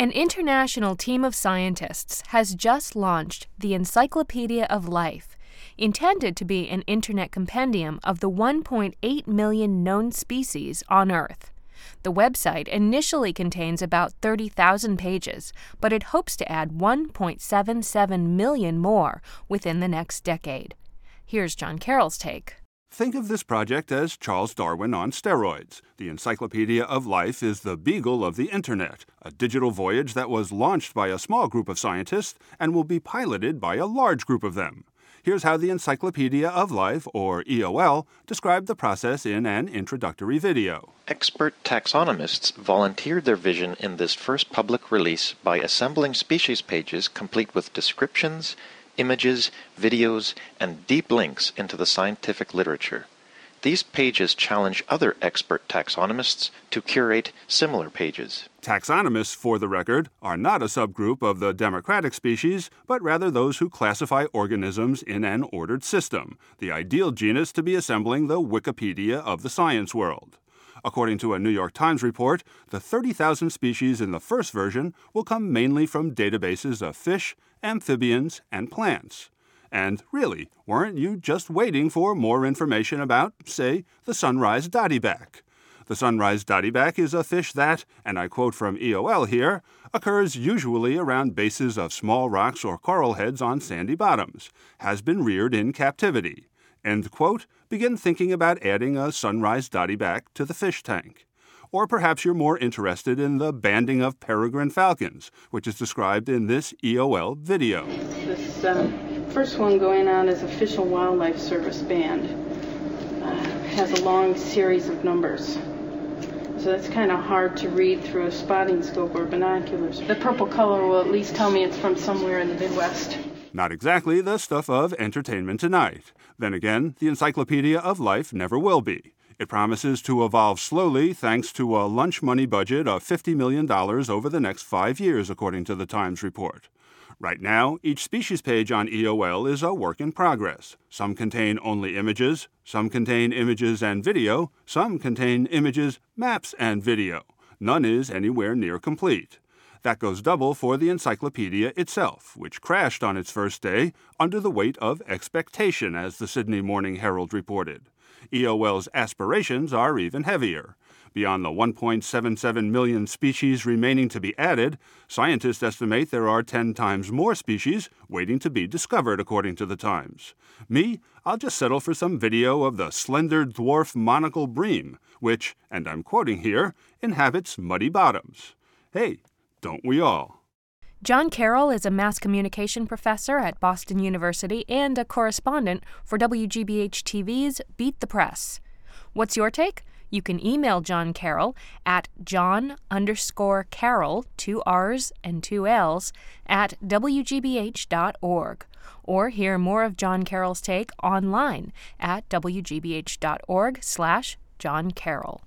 An international team of scientists has just launched the Encyclopedia of Life, intended to be an internet compendium of the 1.8 million known species on Earth. The website initially contains about 30,000 pages, but it hopes to add 1.77 million more within the next decade. Here's John Carroll's take. Think of this project as Charles Darwin on steroids. The Encyclopedia of Life is the Beagle of the Internet, a digital voyage that was launched by a small group of scientists and will be piloted by a large group of them. Here's how the Encyclopedia of Life, or EOL, described the process in an introductory video. Expert taxonomists volunteered their vision in this first public release by assembling species pages complete with descriptions, images, videos, and deep links into the scientific literature. These pages challenge other expert taxonomists to curate similar pages. Taxonomists, for the record, are not a subgroup of the democratic species, but rather those who classify organisms in an ordered system, the ideal genus to be assembling the Wikipedia of the science world. According to a New York Times report, the 30,000 species in the first version will come mainly from databases of fish, amphibians, and plants. And really, weren't you just waiting for more information about, say, the sunrise dottyback? The sunrise dottyback is a fish that, and I quote from EOL here, occurs usually around bases of small rocks or coral heads on sandy bottoms, has been reared in captivity. End quote. Begin thinking about adding a sunrise dottyback to the fish tank. Or perhaps you're more interested in the banding of peregrine falcons, which is described in this EOL video. This uh, first one going on is Official Wildlife Service band. Uh, has a long series of numbers. So that's kind of hard to read through a spotting scope or binoculars. The purple color will at least tell me it's from somewhere in the Midwest. Not exactly the stuff of entertainment tonight. Then again, the Encyclopedia of Life never will be. It promises to evolve slowly thanks to a lunch money budget of $50 million over the next five years, according to the Times report. Right now, each species page on EOL is a work in progress. Some contain only images, some contain images and video, some contain images, maps, and video. None is anywhere near complete. That goes double for the encyclopedia itself, which crashed on its first day under the weight of expectation, as the Sydney Morning Herald reported. EOL's aspirations are even heavier. Beyond the 1.77 million species remaining to be added, scientists estimate there are 10 times more species waiting to be discovered, according to the Times. Me, I'll just settle for some video of the slender dwarf monocle bream, which, and I'm quoting here, inhabits muddy bottoms. Hey, don't we all? John Carroll is a mass communication professor at Boston University and a correspondent for WGBH TV's Beat the Press. What's your take? You can email John Carroll at john underscore carroll, two R's and two L's, at wgbh.org, or hear more of John Carroll's take online at wgbh.org slash John Carroll.